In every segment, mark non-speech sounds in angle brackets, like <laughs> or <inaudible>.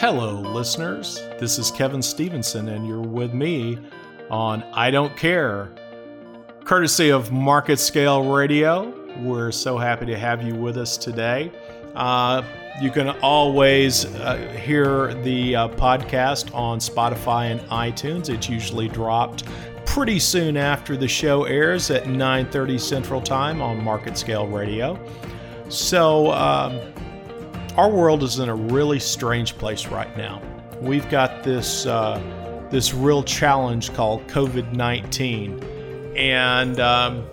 Hello, listeners. This is Kevin Stevenson, and you're with me on I Don't Care, courtesy of MarketScale Radio. We're so happy to have you with us today. Uh, you can always uh, hear the uh, podcast on Spotify and iTunes. It's usually dropped pretty soon after the show airs at 9:30 Central Time on MarketScale Radio. So um, our world is in a really strange place right now. We've got this uh, this real challenge called COVID 19, and um,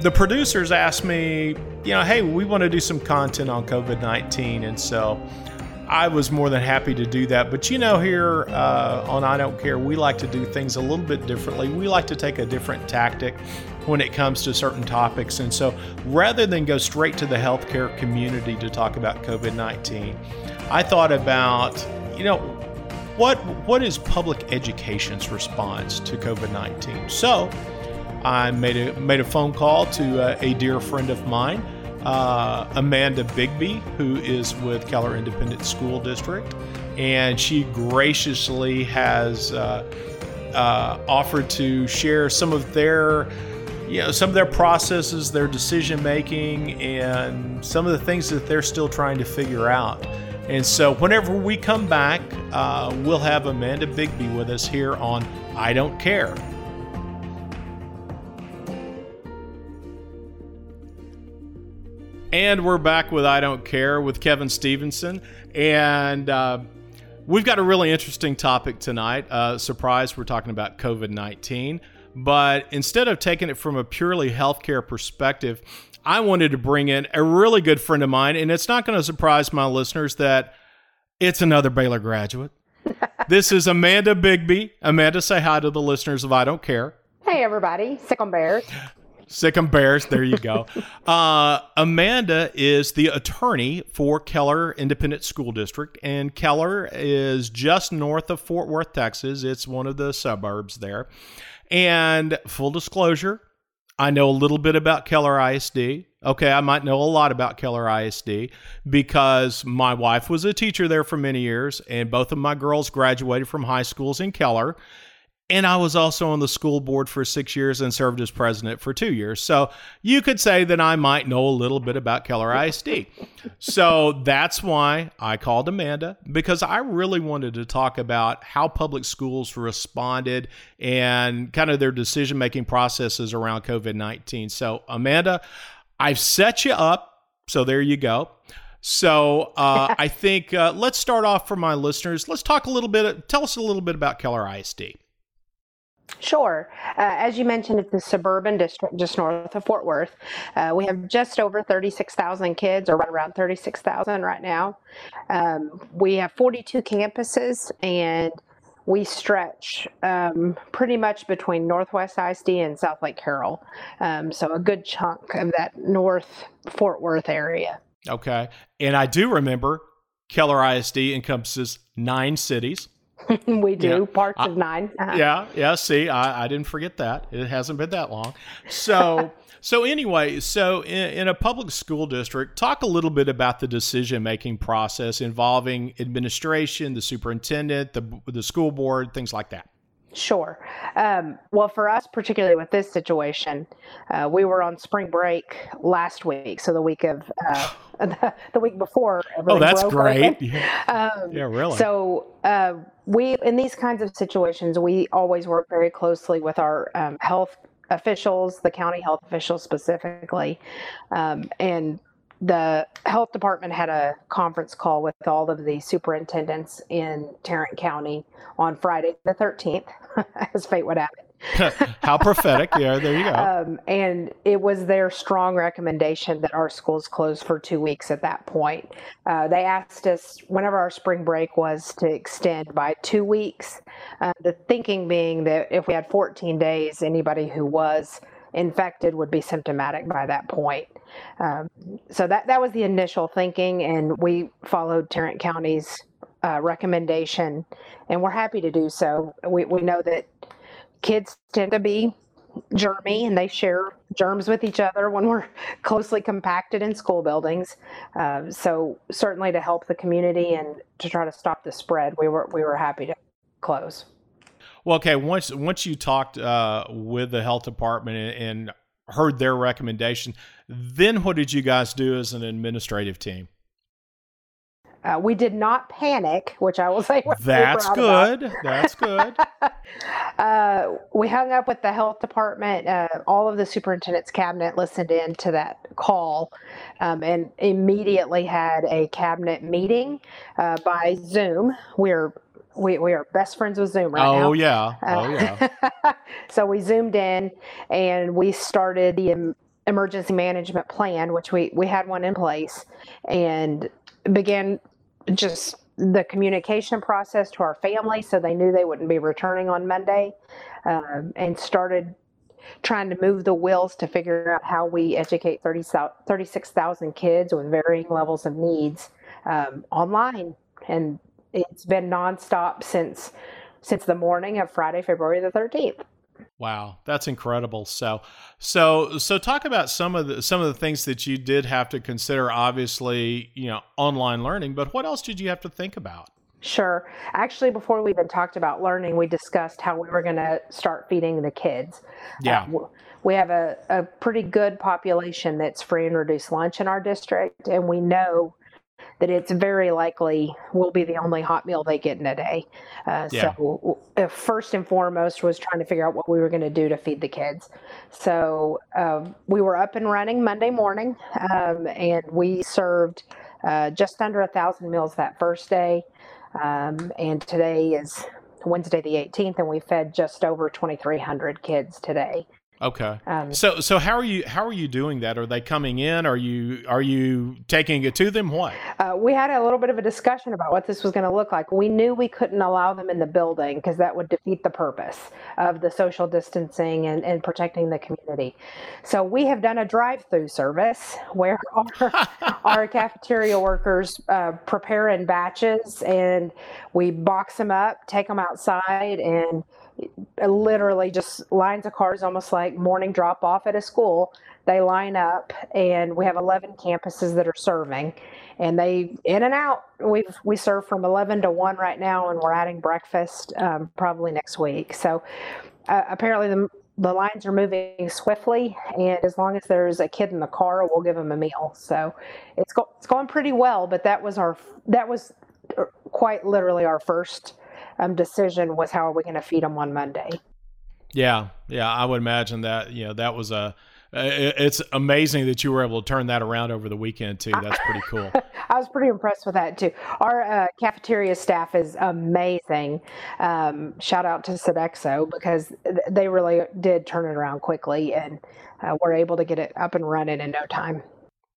the producers asked me, you know, hey, we want to do some content on COVID 19. And so I was more than happy to do that. But you know, here uh, on I Don't Care, we like to do things a little bit differently. We like to take a different tactic when it comes to certain topics. And so rather than go straight to the healthcare community to talk about COVID 19, I thought about, you know, what, what is public education's response to COVID 19? So I made a, made a phone call to uh, a dear friend of mine uh, Amanda Bigbee, who is with Keller Independent School District, and she graciously has uh, uh, offered to share some of their you know some of their processes their decision making and some of the things that they're still trying to figure out and so whenever we come back uh, we'll have amanda bigbee with us here on i don't care And we're back with I Don't Care with Kevin Stevenson. And uh, we've got a really interesting topic tonight. Uh, surprise, we're talking about COVID 19. But instead of taking it from a purely healthcare perspective, I wanted to bring in a really good friend of mine. And it's not going to surprise my listeners that it's another Baylor graduate. <laughs> this is Amanda Bigbee. Amanda, say hi to the listeners of I Don't Care. Hey, everybody. Sick on Bears. Sic Bears. There you go. <laughs> uh, Amanda is the attorney for Keller Independent School District, and Keller is just north of Fort Worth, Texas. It's one of the suburbs there. And full disclosure, I know a little bit about Keller ISD. Okay, I might know a lot about Keller ISD because my wife was a teacher there for many years, and both of my girls graduated from high schools in Keller. And I was also on the school board for six years and served as president for two years. So you could say that I might know a little bit about Keller ISD. so that's why I called Amanda because I really wanted to talk about how public schools responded and kind of their decision making processes around COVID 19. So, Amanda, I've set you up. So there you go. So uh, <laughs> I think uh, let's start off for my listeners. Let's talk a little bit. Tell us a little bit about Keller ISD. Sure. Uh, as you mentioned, it's a suburban district just north of Fort Worth. Uh, we have just over 36,000 kids, or right around 36,000 right now. Um, we have 42 campuses, and we stretch um, pretty much between Northwest ISD and Southlake Carroll. Um, so a good chunk of that North Fort Worth area. Okay. And I do remember Keller ISD encompasses nine cities. <laughs> we do yeah. parts of nine. Uh-huh. Yeah, yeah. See, I, I didn't forget that. It hasn't been that long. So, <laughs> so anyway, so in, in, a public school district, talk a little bit about the decision making process involving administration, the superintendent, the the school board, things like that. Sure. Um, well, for us, particularly with this situation, uh, we were on spring break last week, so the week of uh, the, <laughs> the, week before. Oh, that's great. <laughs> Yeah. Um, yeah, really. So uh, we, in these kinds of situations, we always work very closely with our um, health officials, the county health officials specifically, um, and the health department had a conference call with all of the superintendents in Tarrant County on Friday the 13th, <laughs> as fate would have it. <laughs> How prophetic. Yeah, there you go. Um, and it was their strong recommendation that our schools close for two weeks at that point. Uh, they asked us, whenever our spring break was, to extend by two weeks. Uh, the thinking being that if we had 14 days, anybody who was infected would be symptomatic by that point. Um, so that that was the initial thinking, and we followed Tarrant County's uh, recommendation, and we're happy to do so. We we know that kids tend to be germy and they share germs with each other when we're <laughs> closely compacted in school buildings. Uh, so certainly to help the community and to try to stop the spread, we were we were happy to close. Well, okay. Once once you talked uh, with the health department and, and heard their recommendation, then what did you guys do as an administrative team? Uh, we did not panic, which I will say. That's good. That's good. <laughs> uh, we hung up with the health department. Uh, all of the superintendent's cabinet listened in to that call um, and immediately had a cabinet meeting uh, by Zoom. We're we, we are best friends with Zoom right oh, now. Yeah. Oh yeah. <laughs> so we zoomed in and we started the emergency management plan, which we we had one in place, and began just the communication process to our family so they knew they wouldn't be returning on Monday um, and started trying to move the wheels to figure out how we educate 30, 36,000 kids with varying levels of needs um, online. And it's been nonstop since since the morning of Friday, February the 13th. Wow, that's incredible. So, so, so talk about some of the some of the things that you did have to consider. Obviously, you know, online learning, but what else did you have to think about? Sure. Actually, before we even talked about learning, we discussed how we were going to start feeding the kids. Yeah. Uh, we have a, a pretty good population that's free and reduced lunch in our district, and we know that it's very likely will be the only hot meal they get in a day. Uh, yeah. So, uh, first and foremost was trying to figure out what we were going to do to feed the kids. So, uh, we were up and running Monday morning, um, and we served uh, just under a thousand meals that first day. Um, and today is Wednesday the 18th, and we fed just over 2,300 kids today. Okay. Um, so so how are you how are you doing that? Are they coming in? Are you are you taking it to them? What? Uh, we had a little bit of a discussion about what this was going to look like. We knew we couldn't allow them in the building because that would defeat the purpose of the social distancing and, and protecting the community. So we have done a drive-through service where <laughs> our, our <laughs> cafeteria workers uh, prepare in batches and we box them up, take them outside, and literally just lines of cars, almost like morning drop off at a school. They line up, and we have 11 campuses that are serving, and they in and out. We we serve from 11 to 1 right now, and we're adding breakfast um, probably next week. So uh, apparently the the lines are moving swiftly, and as long as there's a kid in the car, we'll give them a meal. So it's go, it's going pretty well. But that was our that was uh, quite literally our first um, decision was how are we going to feed them on Monday. Yeah, yeah, I would imagine that. You know, that was a. It's amazing that you were able to turn that around over the weekend too. That's pretty cool. <laughs> I was pretty impressed with that too. Our uh, cafeteria staff is amazing. Um, shout out to Sodexo because they really did turn it around quickly and uh, were able to get it up and running in no time.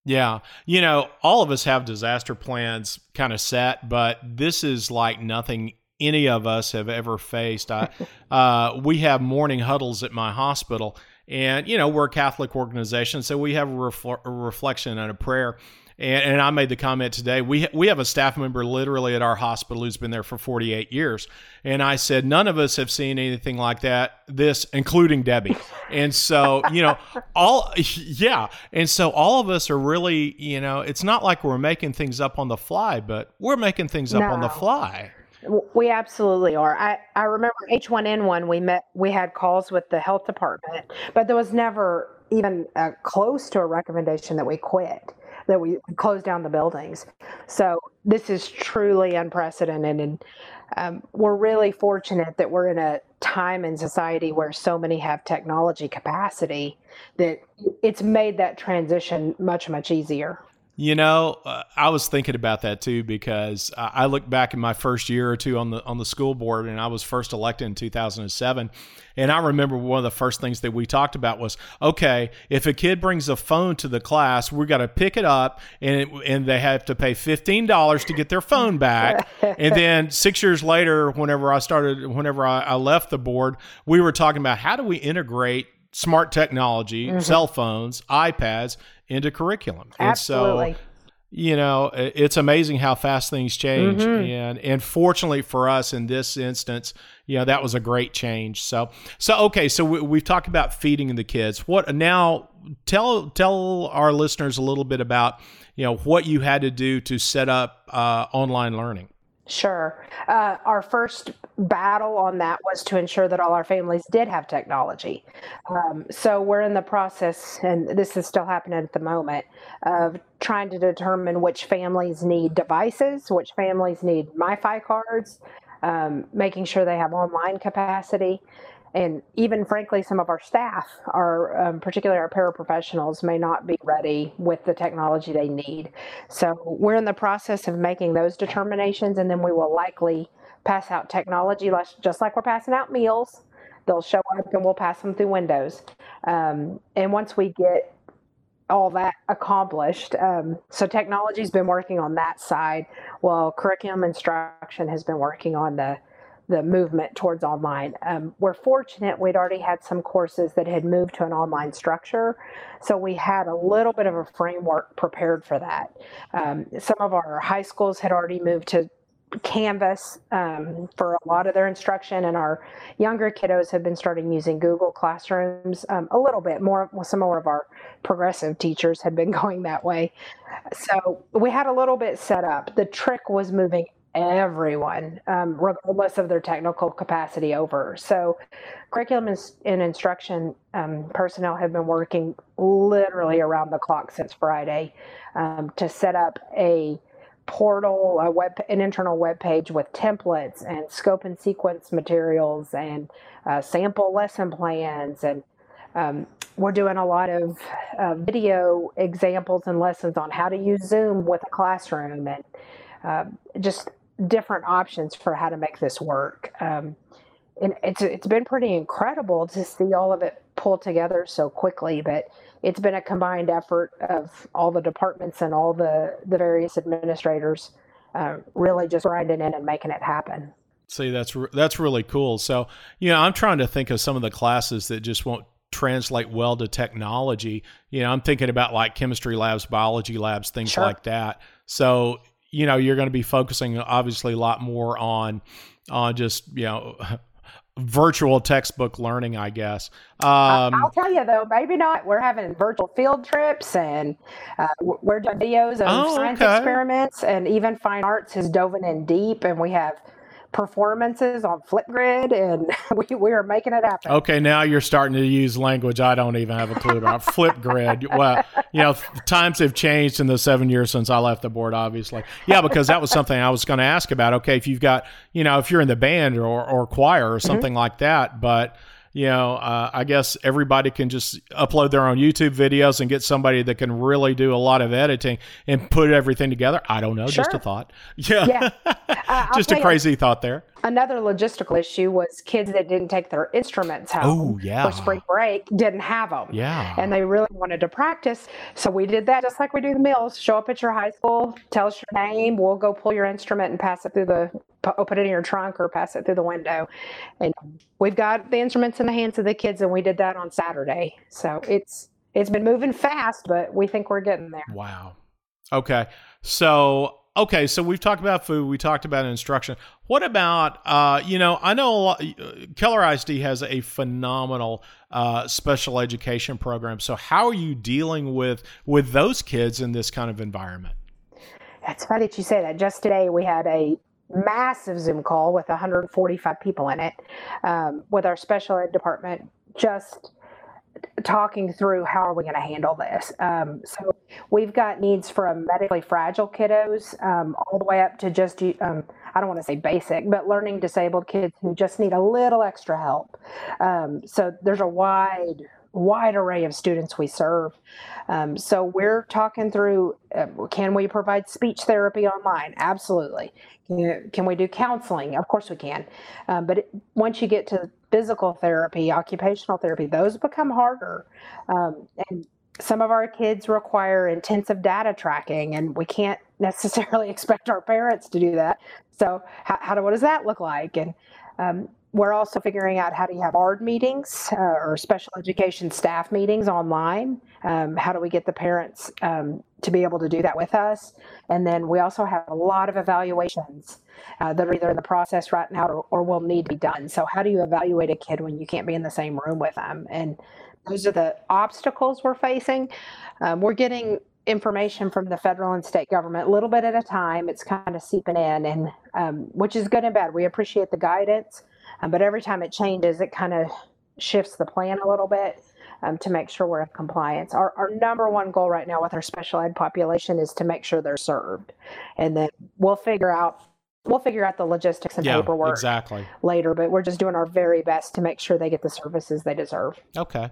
Yeah. You know, all of us have disaster plans kind of set, but this is like nothing any of us have ever faced. I, <laughs> uh, we have morning huddles at my hospital, and you know we're a Catholic organization, so we have a, refl- a reflection and a prayer. And, and, I made the comment today. We we have a staff member literally at our hospital who's been there for 48 years, and I said none of us have seen anything like that. This, including Debbie, and so you know all <laughs> yeah, and so all of us are really you know it's not like we're making things up on the fly, but we're making things up no. on the fly. We absolutely are. I, I remember H1N1, we met, we had calls with the health department, but there was never even uh, close to a recommendation that we quit, that we closed down the buildings. So this is truly unprecedented. And um, we're really fortunate that we're in a time in society where so many have technology capacity that it's made that transition much, much easier. You know, uh, I was thinking about that too because I look back in my first year or two on the on the school board, and I was first elected in 2007. And I remember one of the first things that we talked about was, okay, if a kid brings a phone to the class, we got to pick it up, and it, and they have to pay fifteen dollars to get their phone back. <laughs> and then six years later, whenever I started, whenever I, I left the board, we were talking about how do we integrate smart technology, mm-hmm. cell phones, iPads into curriculum. Absolutely. And so you know, it's amazing how fast things change. Mm-hmm. And and fortunately for us in this instance, you know, that was a great change. So so okay, so we, have talked about feeding the kids. What now? Tell tell our listeners a little bit about you know what you had to do to set up uh, online learning. Sure. Uh, our first battle on that was to ensure that all our families did have technology. Um, so we're in the process, and this is still happening at the moment, of trying to determine which families need devices, which families need MiFi cards, um, making sure they have online capacity and even frankly, some of our staff, our um, particularly our paraprofessionals, may not be ready with the technology they need. So we're in the process of making those determinations, and then we will likely pass out technology, just like we're passing out meals. They'll show up, and we'll pass them through Windows. Um, and once we get all that accomplished. Um, so technology's been working on that side, while curriculum instruction has been working on the the movement towards online. Um, we're fortunate we'd already had some courses that had moved to an online structure, so we had a little bit of a framework prepared for that. Um, some of our high schools had already moved to Canvas um, for a lot of their instruction, and our younger kiddos have been starting using Google Classrooms um, a little bit more. Some more of our progressive teachers had been <laughs> going that way, so we had a little bit set up. The trick was moving everyone, um, regardless of their technical capacity, over. So, curriculum and instruction um, personnel have been working literally around the clock since Friday um, to set up a portal, a web, an internal web page with templates and scope and sequence materials and uh, sample lesson plans and um, we're doing a lot of uh, video examples and lessons on how to use Zoom with a classroom and uh, just different options for how to make this work. Um, and it's it's been pretty incredible to see all of it pull together so quickly. But it's been a combined effort of all the departments and all the the various administrators uh, really just grinding in and making it happen. See, that's that's really cool. So, you know, I'm trying to think of some of the classes that just won't translate well to technology. You know, I'm thinking about like chemistry labs, biology labs, things sure. like that. So, you know you're going to be focusing obviously a lot more on on just you know <laughs> virtual textbook learning, I guess. Um, I'll tell you though, maybe not. We're having virtual field trips and uh, we're doing videos of oh, science okay. experiments, and even fine arts has dove in deep, and we have performances on Flipgrid, and <laughs> we, we are making it happen. Okay, now you're starting to use language I don't even have a clue about. <laughs> Flipgrid. Well, you know, times have changed in the seven years since I left the board, obviously. Yeah, because that was something I was going to ask about. Okay, if you've got, you know, if you're in the band or, or choir or mm-hmm. something mm-hmm. like that, but – you know, uh, I guess everybody can just upload their own YouTube videos and get somebody that can really do a lot of editing and put everything together. I don't know, sure. just a thought. <laughs> Yeah, yeah. <laughs> Uh, just a crazy you, thought there. Another logistical issue was kids that didn't take their instruments home oh, yeah. for spring break didn't have them. Yeah, and they really wanted to practice, so we did that just like we do the meals. Show up at your high school, tell us your name, we'll go pull your instrument and pass it through the put it in your trunk or pass it through the window. And we've got the instruments in the hands of the kids, and we did that on Saturday. So it's it's been moving fast, but we think we're getting there. Wow. Okay. So okay, so we've talked about food, we talked about instruction. What about uh, you know, I know a lot, Keller ISD has a phenomenal uh, special education program. So how are you dealing with with those kids in this kind of environment? That's funny that you say that. Just today we had a massive Zoom call with 145 people in it um, with our special ed department, just talking through how are we going to handle this. Um, so we've got needs from medically fragile kiddos um, all the way up to just um, I don't want to say basic, but learning disabled kids who just need a little extra help. Um, so there's a wide wide array of students we serve. Um, so we're talking through uh, can we provide speech therapy online? Absolutely. Can, can we do counseling? Of course we can. Um, but it, once you get to physical therapy, occupational therapy, those become harder. Um, and some of our kids require intensive data tracking, and we can't <laughs> necessarily expect our parents to do that. So, how, how do, what does that look like? And um, we're also figuring out how do you have ARD meetings uh, or special education staff meetings online. Um, how do we get the parents um, to be able to do that with us? And then we also have a lot of evaluations uh, that are either in the process right now or, or will need to be done. So, how do you evaluate a kid when you can't be in the same room with them? And those are the obstacles we're facing. Um, we're getting information from the federal and state government a little bit at a time. It's kind of seeping in, and um, which is good and bad. We appreciate the guidance, um, but every time it changes, it kind of shifts the plan a little bit um, to make sure we're in compliance. Our, our number one goal right now with our special ed population is to make sure they're served, and then we'll figure out we'll figure out the logistics and yeah, paperwork exactly later. But we're just doing our very best to make sure they get the services they deserve. Okay.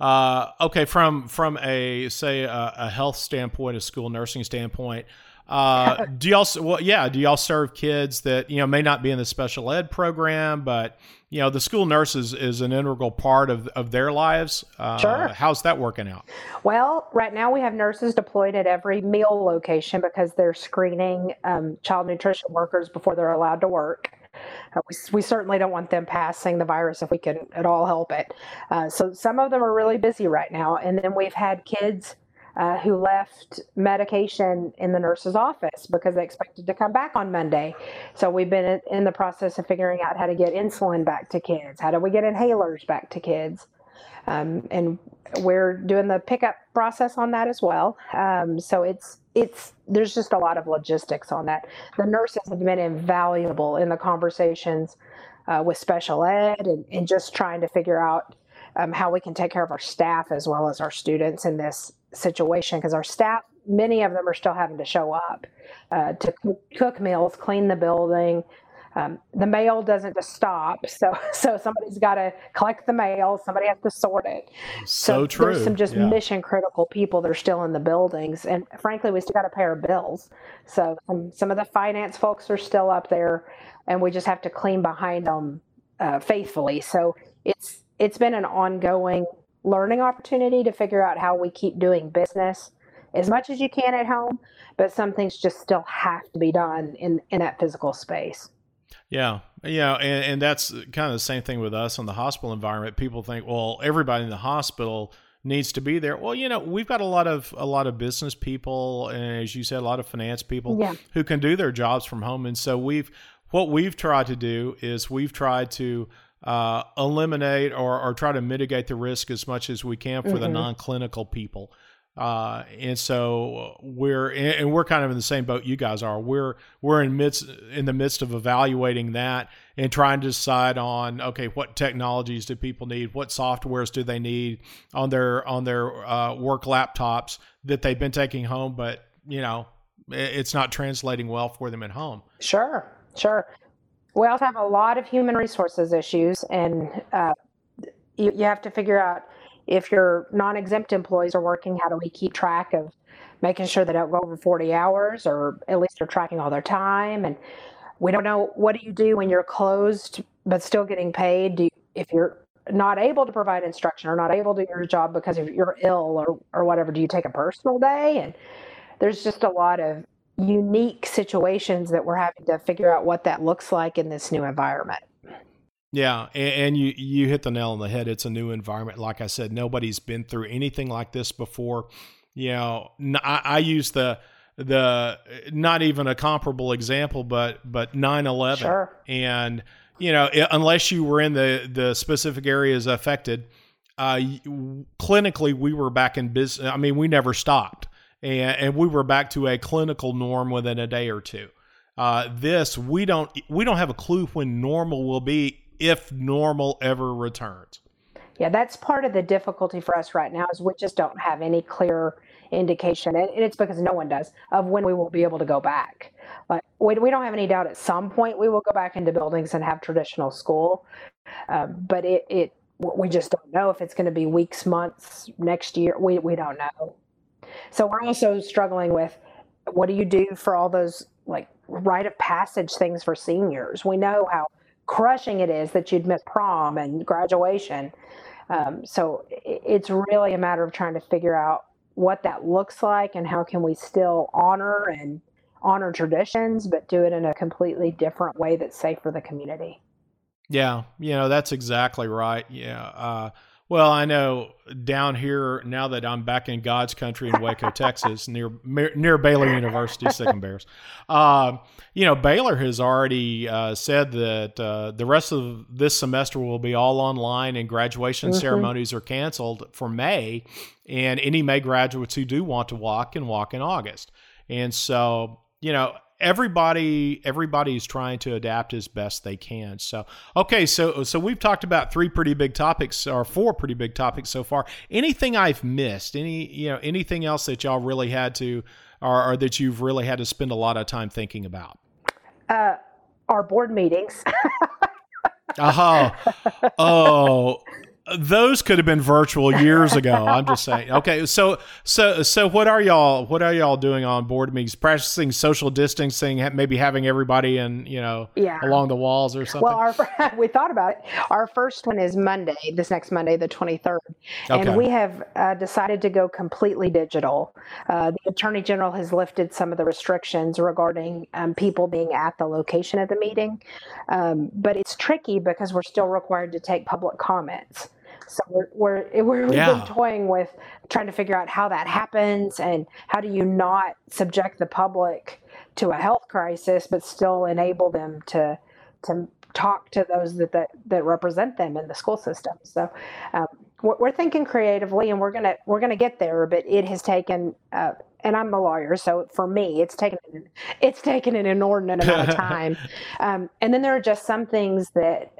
Uh, okay, from from a say a, a, health standpoint, a school nursing standpoint, uh, <laughs> do y'all well yeah do y'all serve kids that you know may not be in the special ed program, but you know the school nurses is an integral part of of their lives. Uh, sure. How's that working out? Well, right now we have nurses deployed at every meal location because they're screening um, child nutrition workers before they're allowed to work. Uh, we, we certainly don't want them passing the virus if we can at all help it. Uh, so some of them are really busy right now. And then we've had kids uh, who left medication in the nurse's office because they expected to come back on Monday. So we've been in the process of figuring out how to get insulin back to kids. How do we get inhalers back to kids? Um, and we're doing the pickup process on that as well. Um, so it's it's there's just a lot of logistics on that. The nurses have been invaluable in the conversations uh, with special ed and, and, just trying to figure out um, how we can take care of our staff as well as our students in this situation because our staff many of them are still having to show up uh, to cook meals clean the building um, the mail doesn't just stop. So <laughs> so somebody's got to collect the mail. Somebody has to sort it. So, so true. There's some just yeah. mission critical people that are still in the buildings, and frankly, we still got to pay our bills. So some some of the finance folks are still up there, and we just have to clean behind them uh, faithfully. So it's it's been an ongoing learning opportunity to figure out how we keep doing business as much as you can at home, but some things just still have to be done in in that physical space. Yeah, yeah, and, and that's kind of the same thing with us in the hospital environment. People think, well, everybody in the hospital needs to be there. Well, you know, we've got a lot of a lot of business people, and as you said, a lot of finance people yeah. who can do their jobs from home. And so we've what we've tried to do is we've tried to uh, eliminate or, or try to mitigate the risk as much as we can for mm-hmm. the non-clinical people. Uh, and so we're and we're kind of in the same boat you guys are. We're we're in midst in the midst of evaluating that and trying to decide on okay what technologies do people need, what softwares do they need on their on their uh, work laptops that they've been taking home, but you know it's not translating well for them at home. Sure, sure. We also have a lot of human resources issues, and uh, you, you have to figure out if your non-exempt employees are working, how do we keep track of making sure they don't go over 40 hours or at least they're tracking all their time? And we don't know what do you do when you're closed but still getting paid? Do you, if you're not able to provide instruction or not able to do your job because you're ill or, or whatever, do you take a personal day? And there's just a lot of unique situations that we're having to figure out what that looks like in this new environment. Yeah, and, and, you you hit the nail on the head. It's a new environment. Like I said, nobody's been through anything like this before. You know, I, I use the the not even a comparable example, but but nine eleven, sure. and you know, unless you were in the the specific areas affected, uh, clinically we were back in business. I mean, we never stopped, and and we were back to a clinical norm within a day or two. Uh, this we don't we don't have a clue when normal will be if normal ever returns. Yeah, that's part of the difficulty for us right now is we just don't have any clear indication, and it's because no one does, of when we will be able to go back. But we, we don't have any doubt at some point we will go back into buildings and have traditional school. Um, but it, it we just don't know if it's going to be weeks, months, next year. We, we don't know. So we're also struggling with what do you do for all those like rite of passage things for seniors? We know how crushing it is that you'd miss prom and graduation. Um, so it's really a matter of trying to figure out what that looks like and how can we still honor and honor traditions, but do it in a completely different way that's safe for the community. Yeah, you know that's exactly right. Yeah. Uh, well, I know down here now that I'm back in God's country in Waco, <laughs> Texas, near near Baylor University, Sic Bears. Uh, you know, Baylor has already uh, said that uh, the rest of this semester will be all online, and graduation mm-hmm. ceremonies are canceled for May. And any May graduates who do want to walk can walk in August. And so, you know, everybody everybody's trying to adapt as best they can. So okay so so we've talked about three pretty big topics or four pretty big topics so far. Anything i've missed? Any you know anything else that y'all really had to or, or that you've really had to spend a lot of time thinking about? Uh our board meetings. <laughs> Uh-huh. Oh those could have been virtual years ago. I'm just saying. <laughs> Okay, so so so what are y'all what are y'all doing on board meetings? Practicing social distancing, maybe having everybody in you know yeah. along the walls or something. Well, our, <laughs> we thought about it. Our first one is Monday, this next Monday, the 23rd, and we have uh, decided to go completely digital. Uh, the Attorney General has lifted some of the restrictions regarding um, people being at the location of the meeting, um, but it's tricky because we're still required to take public comments. So we're, we're, we're we've yeah. been toying with trying to figure out how that happens and how do you not subject the public to a health crisis, but still enable them to to talk to those that that, that represent them in the school system. So um, we're, we're, thinking creatively, and we're gonna we're gonna get there. But it has taken. Uh, and I'm a lawyer, so for me, it's taken it's taken an inordinate amount of <laughs> time. um, and then there are just some things that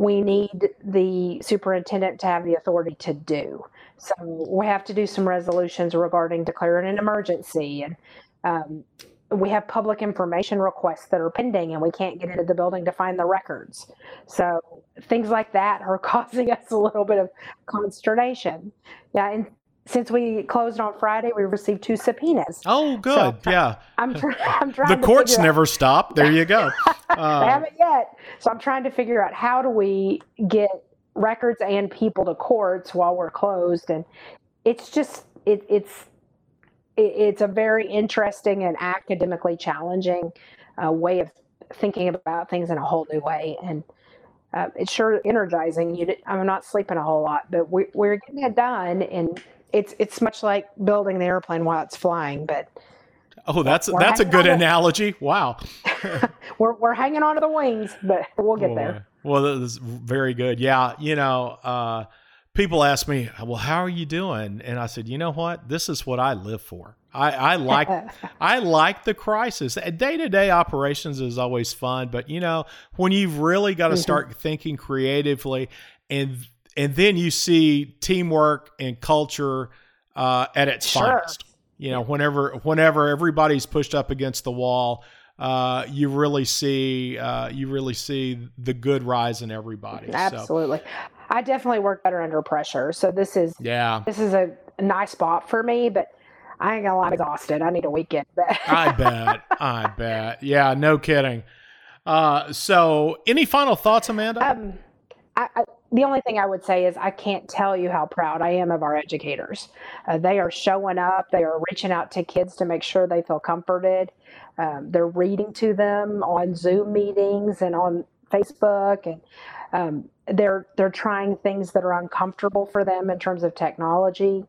we need the superintendent to have the authority to do. So we have to do some resolutions regarding declaring an emergency and um, we have public information requests that are pending and we can't get into the building to find the records. So things like that are <laughs> causing us a little bit of consternation. Yeah, and since we closed on Friday, we received two subpoenas. Oh, good. So yeah. I'm, tr- I'm <laughs> trying. The courts never out. stop. There you go. <laughs> Uh, they haven't yet. So I'm trying to figure out how do we get records and people to courts while we're closed, and it's just it, it's it, it's a very interesting and academically challenging uh, way of thinking about things in a whole new way, and. Uh, it's sure energizing. You, I'm not sleeping a whole lot, but we, we're getting it done, and it's it's much like building the airplane while it's flying, but Oh, that's that's a good analogy. Wow. <laughs> we're we're hanging on to the wings, but we'll get there. Well, that is very good. Yeah, you know, uh, people ask me, "Well, how are you doing?" And I said, "You know what? This is what I live for. I, I like <laughs> I like the crisis. Day to day operations is always fun, but you know, when you've really got to mm-hmm. start thinking creatively and and then you see teamwork and culture uh, at its sure. finest. You know, whenever whenever everybody's pushed up against the wall, uh, you really see uh, you really see the good rise in everybody. Absolutely, so. I definitely work better under pressure. So this is yeah, this is a nice spot for me, but. I ain't gonna lie, I'm exhausted. I need a weekend. <laughs> I bet. I bet. Yeah, no kidding. Uh, so, any final thoughts, Amanda? Um, I, I, the only thing I would say is I can't tell you how proud I am of our educators. Uh, they are showing up, they are reaching out to kids to make sure they feel comforted. Um, they're reading to them on Zoom meetings and on Facebook, and um, they're they're trying things that are uncomfortable for them in terms of technology.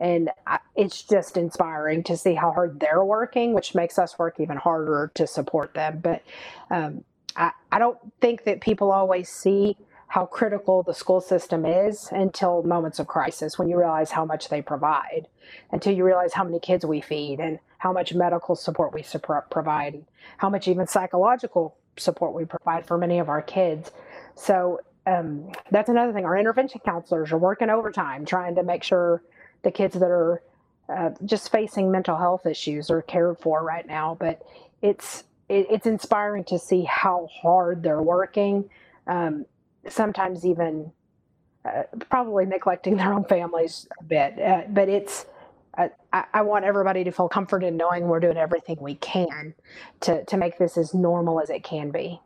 And it's just inspiring to see how hard they're working, which makes us work even harder to support them. But um, I, I don't think that people always see how critical the school system is until moments of crisis when you realize how much they provide, until you realize how many kids we feed and how much medical support we provide, and how much even psychological support we provide for many of our kids. So um, that's another thing. Our intervention counselors are working overtime trying to make sure the kids that are uh, just facing mental health issues are cared for right now. But it's it, it's inspiring to see how hard they're working. Um, sometimes even uh, probably neglecting their own families a bit. Uh, but it's, uh, I, I, want everybody to feel comforted knowing we're doing everything we can to, to make this as normal as it can be.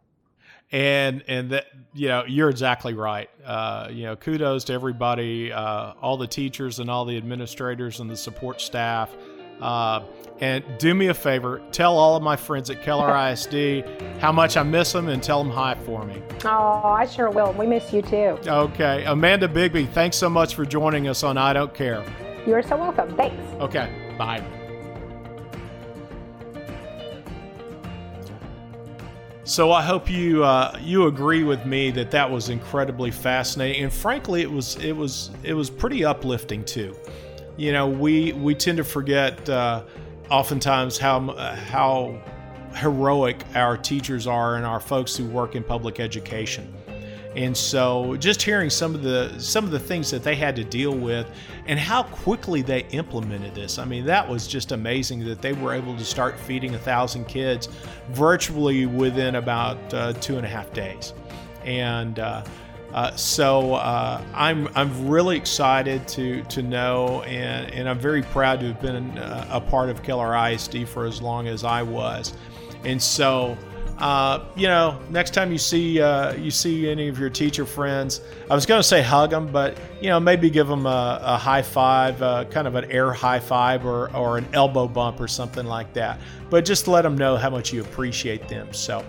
And and that you know you're exactly right. Uh, you know, kudos to everybody, uh, all the teachers and all the administrators and the support staff Uh, and do me a favor, tell all of my friends at Keller <laughs> ISD how much I miss them and tell them hi for me. Oh, I sure will. We miss you too. Okay. Amanda Bigbee, thanks so much for joining us on I Don't Care. You're so welcome. Thanks. Okay. Bye. So I hope you uh, you agree with me that that was incredibly fascinating, and frankly, it was it was it was pretty uplifting too. You know, we we tend to forget uh, oftentimes how how heroic our teachers are and our folks who work in public education. And so just hearing some of the some of the things that they had to deal with and how quickly they implemented this. I mean, that was just amazing that they were able to start feeding a thousand kids virtually within about uh, two and a half days. And uh, uh, so uh, I'm I'm really excited to to know, and, and I'm very proud to have been a, a part of Keller ISD for as long as I was, and so. Uh, you know, next time you see uh, you see any of your teacher friends, I was going to say hug them, but you know, maybe give them a, a high five, uh, kind of an air high five, or or an elbow bump or something like that. But just let them know how much you appreciate them. So,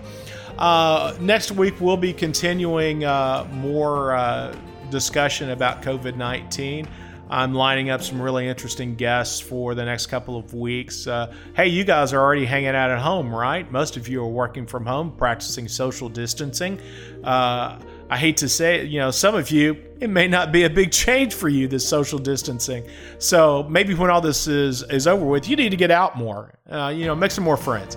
uh, next week, we'll be continuing uh, more uh, discussion about COVID 19. I'm lining up some really interesting guests for the next couple of weeks. Uh, hey, you guys are already hanging out at home, right? Most of you are working from home, practicing social distancing. Uh, I hate to say it, you know, some of you, it may not be a big change for you, this social distancing. So maybe when all this is, is over with, you need to get out more, you know, make some more friends.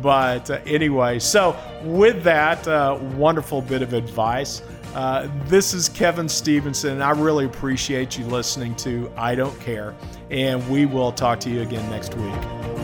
But uh, anyway, so with that uh, wonderful bit of advice, uh, this is Kevin Stevenson, and I really appreciate you listening to I Don't Care. And we will talk to you again next week.